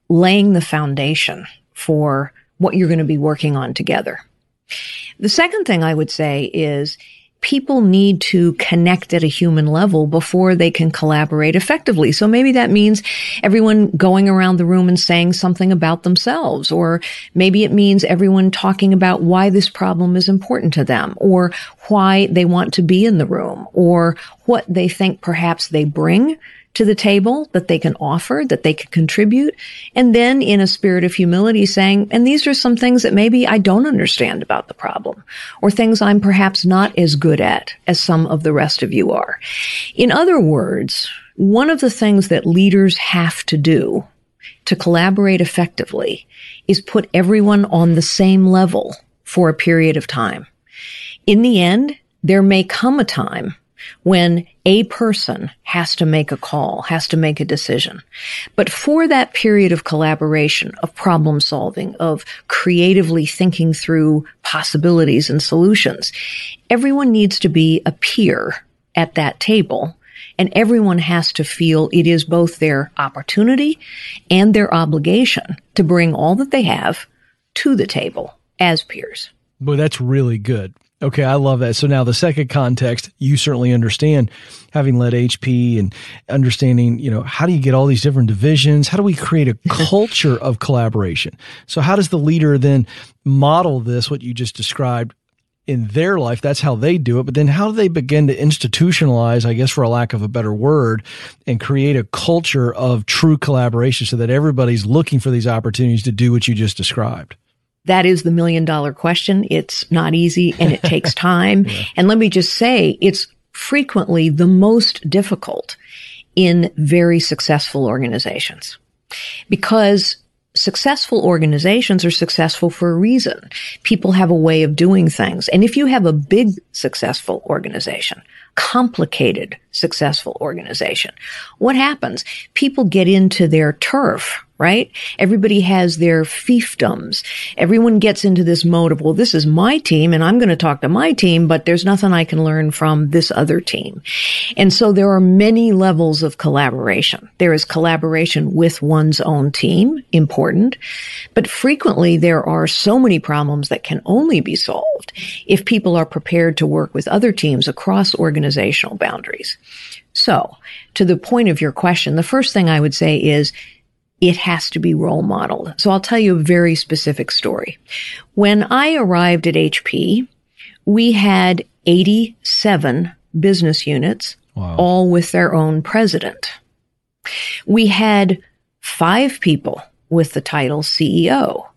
S6: laying the foundation for what you're going to be working on together. The second thing I would say is people need to connect at a human level before they can collaborate effectively. So maybe that means everyone going around the room and saying something about themselves, or maybe it means everyone talking about why this problem is important to them, or why they want to be in the room, or what they think perhaps they bring to the table that they can offer, that they can contribute. And then in a spirit of humility saying, and these are some things that maybe I don't understand about the problem or things I'm perhaps not as good at as some of the rest of you are. In other words, one of the things that leaders have to do to collaborate effectively is put everyone on the same level for a period of time. In the end, there may come a time when a person has to make a call, has to make a decision. But for that period of collaboration, of problem solving, of creatively thinking through possibilities and solutions, everyone needs to be a peer at that table. And everyone has to feel it is both their opportunity and their obligation to bring all that they have to the table as peers.
S8: Boy, that's really good. Okay, I love that. So now the second context, you certainly understand having led HP and understanding, you know, how do you get all these different divisions? How do we create a [laughs] culture of collaboration? So how does the leader then model this, what you just described in their life? That's how they do it. But then how do they begin to institutionalize, I guess, for a lack of a better word, and create a culture of true collaboration so that everybody's looking for these opportunities to do what you just described?
S6: That is the million dollar question. It's not easy and it takes [laughs] time. yeah. And let me just say, it's frequently the most difficult in very successful organizations because successful organizations are successful for a reason. People have a way of doing things. And if you have a big successful organization, complicated successful organization, what happens? People get into their turf right? Everybody has their fiefdoms. Everyone gets into this mode of, well, this is my team and I'm going to talk to my team, but there's nothing I can learn from this other team. And so there are many levels of collaboration. There is collaboration with one's own team, important, but frequently there are so many problems that can only be solved if people are prepared to work with other teams across organizational boundaries. So, to the point of your question, the first thing I would say is it has to be role modeled. So I'll tell you a very specific story. When I arrived at HP, we had 87 business units, wow. all with their own president. We had five people with the title CEO.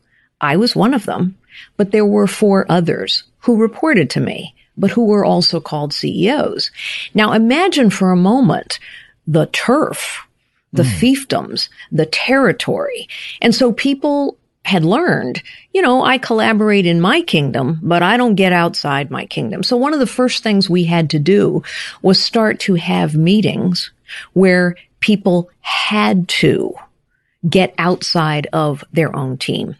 S6: I was one of them, but there were four others who reported to me, but who were also called CEOs. Now imagine for a moment the turf the mm. fiefdoms, the territory. And so people had learned, you know, I collaborate in my kingdom, but I don't get outside my kingdom. So one of the first things we had to do was start to have meetings where people had to get outside of their own team.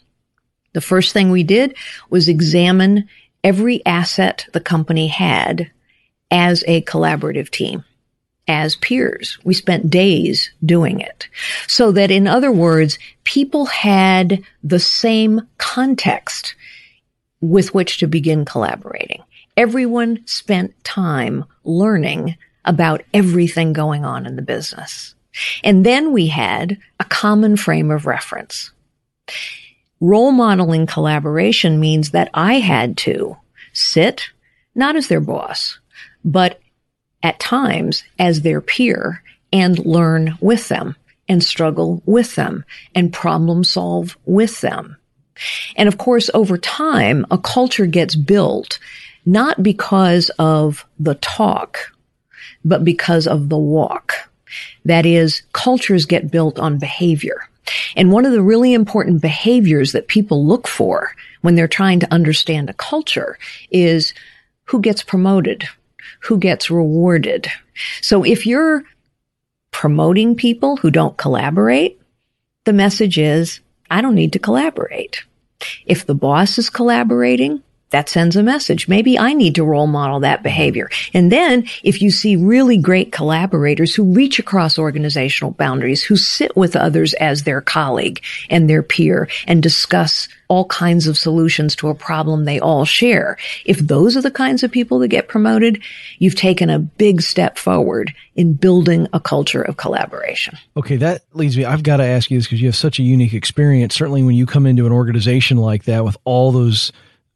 S6: The first thing we did was examine every asset the company had as a collaborative team as peers. We spent days doing it. So that in other words, people had the same context with which to begin collaborating. Everyone spent time learning about everything going on in the business. And then we had a common frame of reference. Role modeling collaboration means that I had to sit, not as their boss, but at times as their peer and learn with them and struggle with them and problem solve with them. And of course, over time, a culture gets built not because of the talk, but because of the walk. That is, cultures get built on behavior. And one of the really important behaviors that people look for when they're trying to understand a culture is who gets promoted, who gets rewarded. So if you're promoting people who don't collaborate, the message is, I don't need to collaborate. If the boss is collaborating, that sends a message. Maybe I need to role model that behavior. And then if you see really great collaborators who reach across organizational boundaries, who sit with others as their colleague and their peer and discuss all kinds of solutions to a problem they all share. If those are the kinds of people that get promoted, you've taken a big step forward in building a culture of collaboration.
S8: Okay, that leads me. I've got to ask you this because you have such a unique experience. Certainly, when you come into an organization like that with all those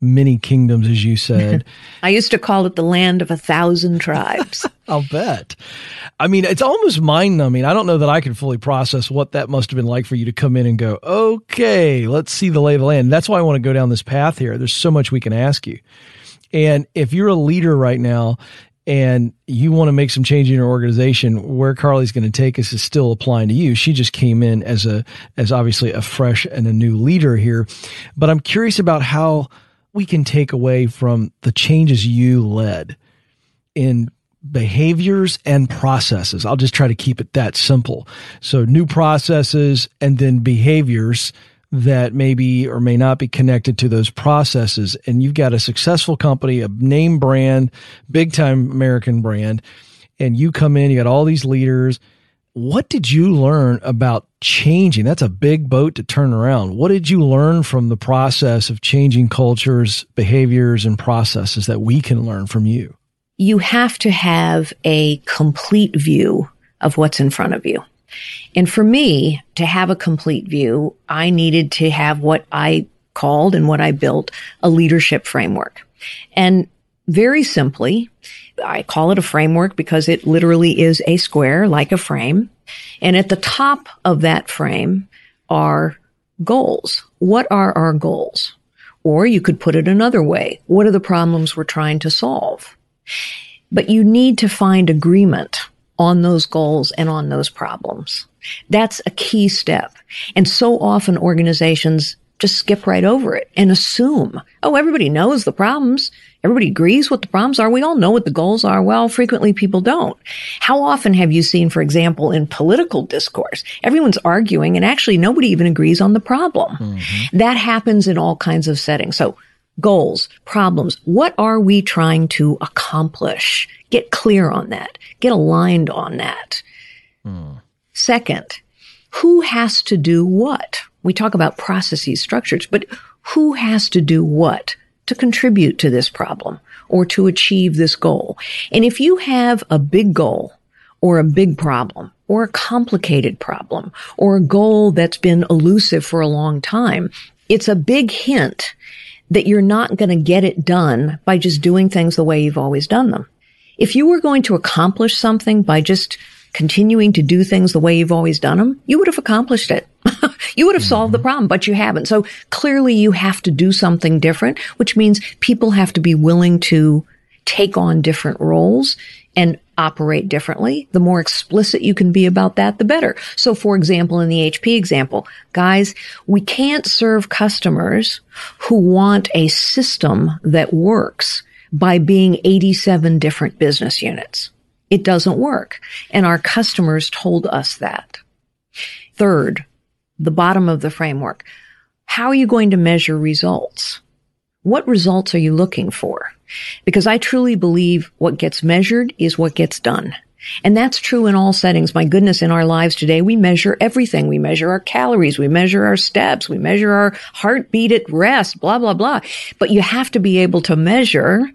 S8: many kingdoms, as you said. [laughs]
S6: I used to call it the land of a thousand tribes. [laughs]
S8: I'll bet. I mean, it's almost mind numbing. I don't know that I can fully process what that must have been like for you to come in and go, okay, let's see the lay of the land. That's why I want to go down this path here. There's so much we can ask you. And if you're a leader right now and you want to make some change in your organization, where Carly's going to take us is still applying to you. She just came in as a, as obviously a fresh and a new leader here. But I'm curious about how we can take away from the changes you led in behaviors and processes. I'll just try to keep it that simple. So new processes and then behaviors that maybe or may not be connected to those processes. And you've got a successful company, a name brand, big time American brand, and you come in, you got all these leaders what did you learn about changing? That's a big boat to turn around. What did you learn from the process of changing cultures, behaviors, and processes that we can learn from you?
S6: You have to have a complete view of what's in front of you. And for me, to have a complete view, I needed to have what I called and what I built a leadership framework. And very simply, I call it a framework because it literally is a square like a frame. And at the top of that frame are goals. What are our goals? Or you could put it another way. What are the problems we're trying to solve? But you need to find agreement on those goals and on those problems. That's a key step. And so often organizations just skip right over it and assume, oh, everybody knows the problems. Everybody agrees what the problems are. We all know what the goals are. Well, frequently people don't. How often have you seen, for example, in political discourse, everyone's arguing and actually nobody even agrees on the problem. Mm-hmm. That happens in all kinds of settings. So goals, problems. What are we trying to accomplish? Get clear on that. Get aligned on that. Mm. Second, who has to do what? We talk about processes, structures, but who has to do what? To contribute to this problem or to achieve this goal. And if you have a big goal or a big problem or a complicated problem or a goal that's been elusive for a long time, it's a big hint that you're not going to get it done by just doing things the way you've always done them. If you were going to accomplish something by just continuing to do things the way you've always done them, you would have accomplished it. [laughs] you would have solved the mm-hmm. problem, but you haven't. So clearly you have to do something different, which means people have to be willing to take on different roles and operate differently. The more explicit you can be about that, the better. So for example, in the HP example, guys, we can't serve customers who want a system that works by being 87 different business units. It doesn't work. And our customers told us that. Third, the bottom of the framework. How are you going to measure results? What results are you looking for? Because I truly believe what gets measured is what gets done. And that's true in all settings. My goodness, in our lives today, we measure everything. We measure our calories. We measure our steps. We measure our heartbeat at rest, blah, blah, blah. But you have to be able to measure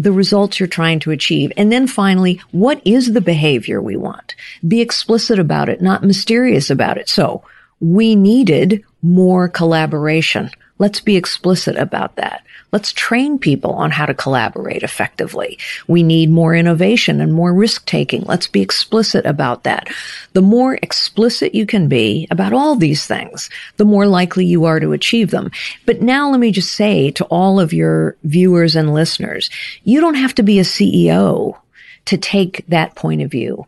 S6: the results you're trying to achieve. And then finally, what is the behavior we want? Be explicit about it, not mysterious about it. So we needed more collaboration. Let's be explicit about that. Let's train people on how to collaborate effectively. We need more innovation and more risk taking. Let's be explicit about that. The more explicit you can be about all these things, the more likely you are to achieve them. But now let me just say to all of your viewers and listeners, you don't have to be a CEO to take that point of view.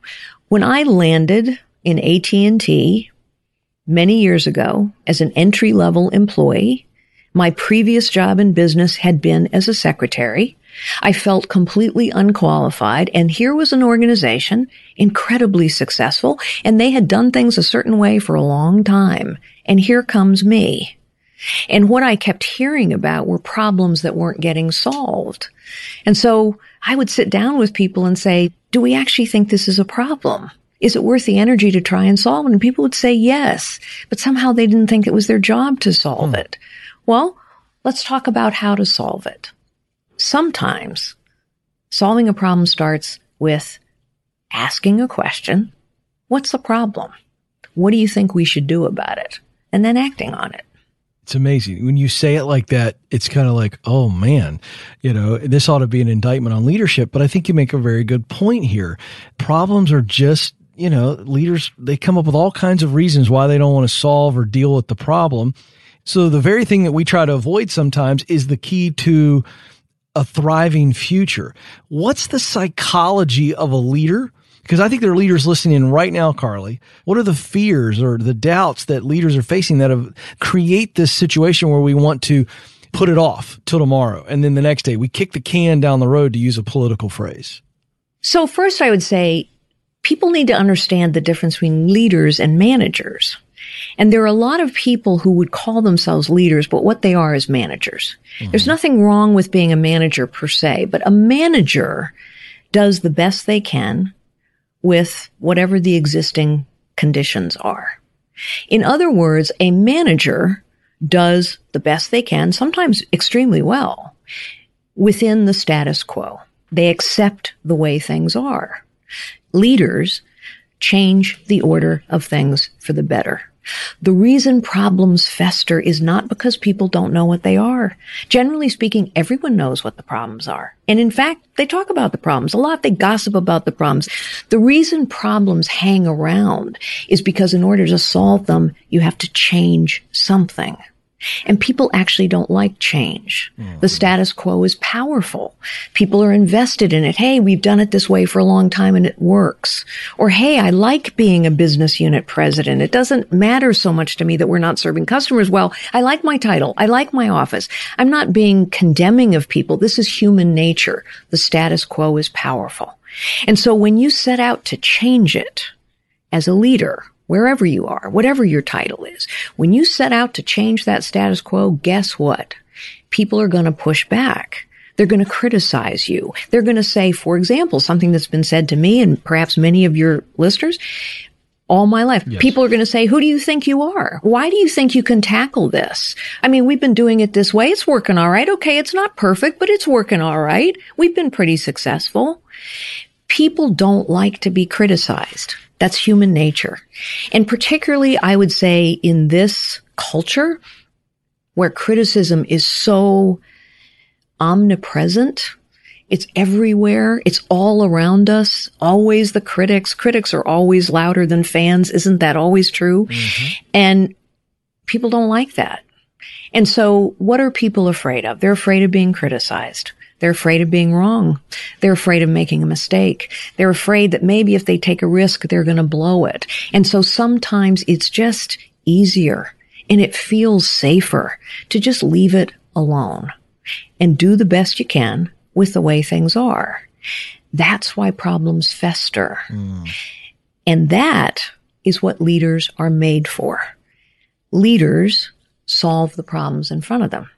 S6: When I landed in AT&T many years ago as an entry level employee, my previous job in business had been as a secretary. I felt completely unqualified. And here was an organization incredibly successful and they had done things a certain way for a long time. And here comes me. And what I kept hearing about were problems that weren't getting solved. And so I would sit down with people and say, do we actually think this is a problem? Is it worth the energy to try and solve it? And people would say yes, but somehow they didn't think it was their job to solve hmm. it. Well, let's talk about how to solve it. Sometimes solving a problem starts with asking a question. What's the problem? What do you think we should do about it? And then acting on it.
S8: It's amazing. When you say it like that, it's kind of like, oh man, you know, this ought to be an indictment on leadership. But I think you make a very good point here. Problems are just, you know, leaders, they come up with all kinds of reasons why they don't want to solve or deal with the problem. So the very thing that we try to avoid sometimes is the key to a thriving future. What's the psychology of a leader? Because I think there are leaders listening in right now, Carly. What are the fears or the doubts that leaders are facing that have create this situation where we want to put it off till tomorrow and then the next day we kick the can down the road to use a political phrase?
S6: So first I would say people need to understand the difference between leaders and managers. And there are a lot of people who would call themselves leaders, but what they are is managers. Mm-hmm. There's nothing wrong with being a manager per se, but a manager does the best they can with whatever the existing conditions are. In other words, a manager does the best they can, sometimes extremely well, within the status quo. They accept the way things are. Leaders change the order of things for the better. The reason problems fester is not because people don't know what they are. Generally speaking, everyone knows what the problems are. And in fact, they talk about the problems a lot. They gossip about the problems. The reason problems hang around is because in order to solve them, you have to change something. And people actually don't like change. Mm-hmm. The status quo is powerful. People are invested in it. Hey, we've done it this way for a long time and it works. Or hey, I like being a business unit president. It doesn't matter so much to me that we're not serving customers well. I like my title. I like my office. I'm not being condemning of people. This is human nature. The status quo is powerful. And so when you set out to change it as a leader, wherever you are, whatever your title is, when you set out to change that status quo, guess what? People are going to push back. They're going to criticize you. They're going to say, for example, something that's been said to me and perhaps many of your listeners all my life. Yes. People are going to say, who do you think you are? Why do you think you can tackle this? I mean, we've been doing it this way. It's working all right. Okay. It's not perfect, but it's working all right. We've been pretty successful. People don't like to be criticized. That's human nature. And particularly, I would say in this culture where criticism is so omnipresent, it's everywhere. It's all around us. Always the critics. Critics are always louder than fans. Isn't that always true? Mm-hmm. And people don't like that. And so what are people afraid of? They're afraid of being criticized. They're afraid of being wrong. They're afraid of making a mistake. They're afraid that maybe if they take a risk, they're going to blow it. And so sometimes it's just easier and it feels safer to just leave it alone and do the best you can with the way things are. That's why problems fester. Mm. And that is what leaders are made for. Leaders solve the problems in front of them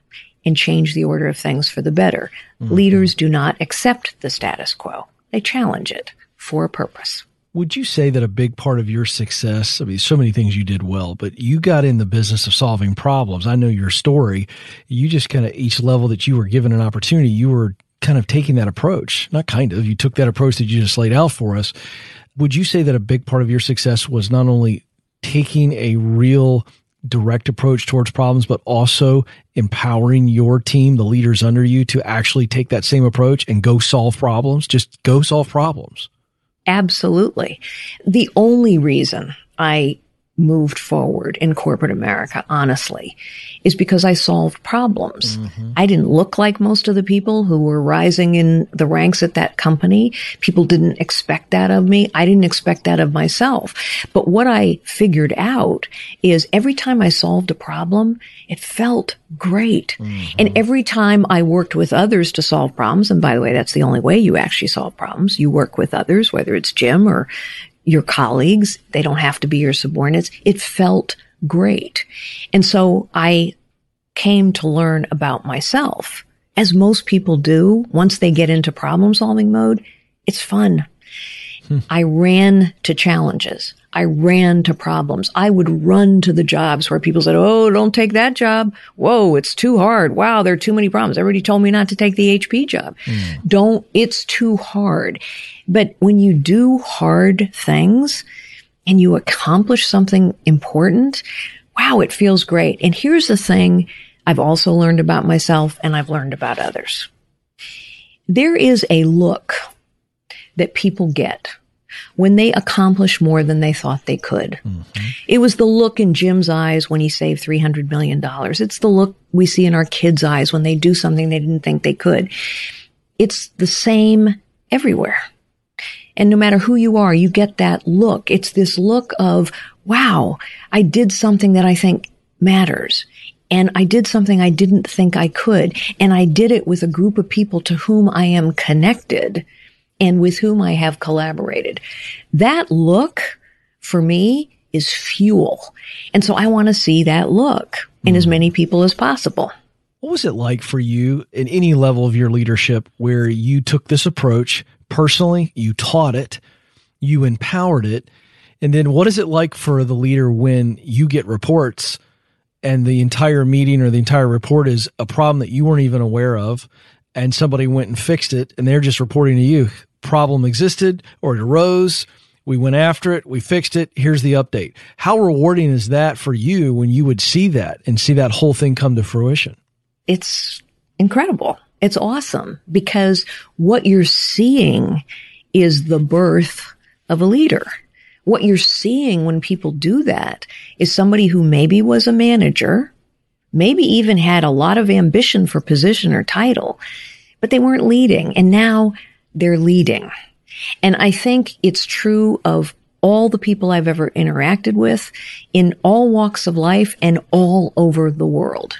S6: and change the order of things for the better. Mm-hmm. Leaders do not accept the status quo. They challenge it for a purpose.
S8: Would you say that a big part of your success, I mean, so many things you did well, but you got in the business of solving problems. I know your story. You just kind of, each level that you were given an opportunity, you were kind of taking that approach. Not kind of, you took that approach that you just laid out for us. Would you say that a big part of your success was not only taking a real direct approach towards problems, but also empowering your team, the leaders under you to actually take that same approach and go solve problems? Just go solve problems.
S6: Absolutely. The only reason I moved forward in corporate America, honestly, is because I solved problems. Mm-hmm. I didn't look like most of the people who were rising in the ranks at that company. People didn't expect that of me. I didn't expect that of myself. But what I figured out is every time I solved a problem, it felt great. Mm-hmm. And every time I worked with others to solve problems, and by the way, that's the only way you actually solve problems. You work with others, whether it's Jim or your colleagues. They don't have to be your subordinates. It felt great. And so I came to learn about myself as most people do once they get into problem solving mode. It's fun. Hmm. I ran to challenges. I ran to problems. I would run to the jobs where people said, Oh, don't take that job. Whoa, it's too hard. Wow, there are too many problems. Everybody told me not to take the HP job. Mm. Don't, it's too hard. But when you do hard things and you accomplish something important, wow, it feels great. And here's the thing I've also learned about myself and I've learned about others. There is a look that people get when they accomplish more than they thought they could. Mm-hmm. It was the look in Jim's eyes when he saved $300 million. It's the look we see in our kids' eyes when they do something they didn't think they could. It's the same everywhere. And no matter who you are, you get that look. It's this look of, wow, I did something that I think matters. And I did something I didn't think I could. And I did it with a group of people to whom I am connected and with whom I have collaborated. That look for me is fuel. And so I want to see that look in mm. as many people as possible.
S8: What was it like for you in any level of your leadership where you took this approach personally, you taught it, you empowered it, and then what is it like for the leader when you get reports and the entire meeting or the entire report is a problem that you weren't even aware of and somebody went and fixed it and they're just reporting to you problem existed or it arose. We went after it. We fixed it. Here's the update. How rewarding is that for you when you would see that and see that whole thing come to fruition?
S6: It's incredible. It's awesome because what you're seeing is the birth of a leader. What you're seeing when people do that is somebody who maybe was a manager maybe even had a lot of ambition for position or title, but they weren't leading. And now they're leading. And I think it's true of all the people I've ever interacted with in all walks of life and all over the world.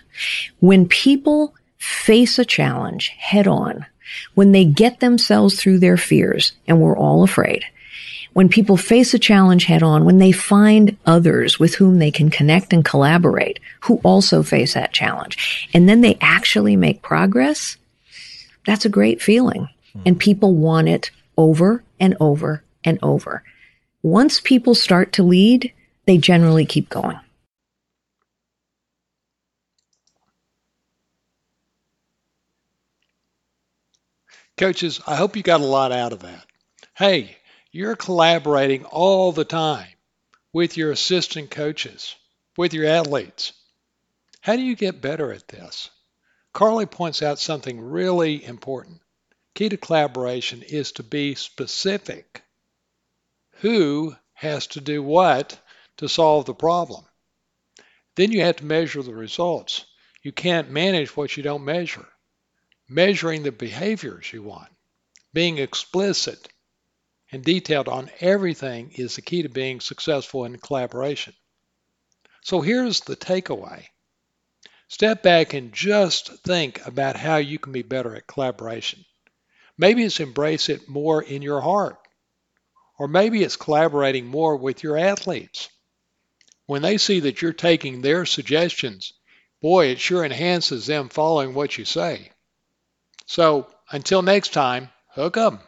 S6: When people face a challenge head on, when they get themselves through their fears, and we're all afraid, when people face a challenge head on, when they find others with whom they can connect and collaborate who also face that challenge, and then they actually make progress, that's a great feeling. Hmm. And people want it over and over and over. Once people start to lead, they generally keep going.
S2: Coaches, I hope you got a lot out of that. Hey, you're collaborating all the time with your assistant coaches, with your athletes. How do you get better at this? Carly points out something really important. Key to collaboration is to be specific. Who has to do what to solve the problem? Then you have to measure the results. You can't manage what you don't measure. Measuring the behaviors you want, being explicit, and detailed on everything is the key to being successful in collaboration. So here's the takeaway. Step back and just think about how you can be better at collaboration. Maybe it's embrace it more in your heart, or maybe it's collaborating more with your athletes. When they see that you're taking their suggestions, boy, it sure enhances them following what you say. So until next time, hook 'em.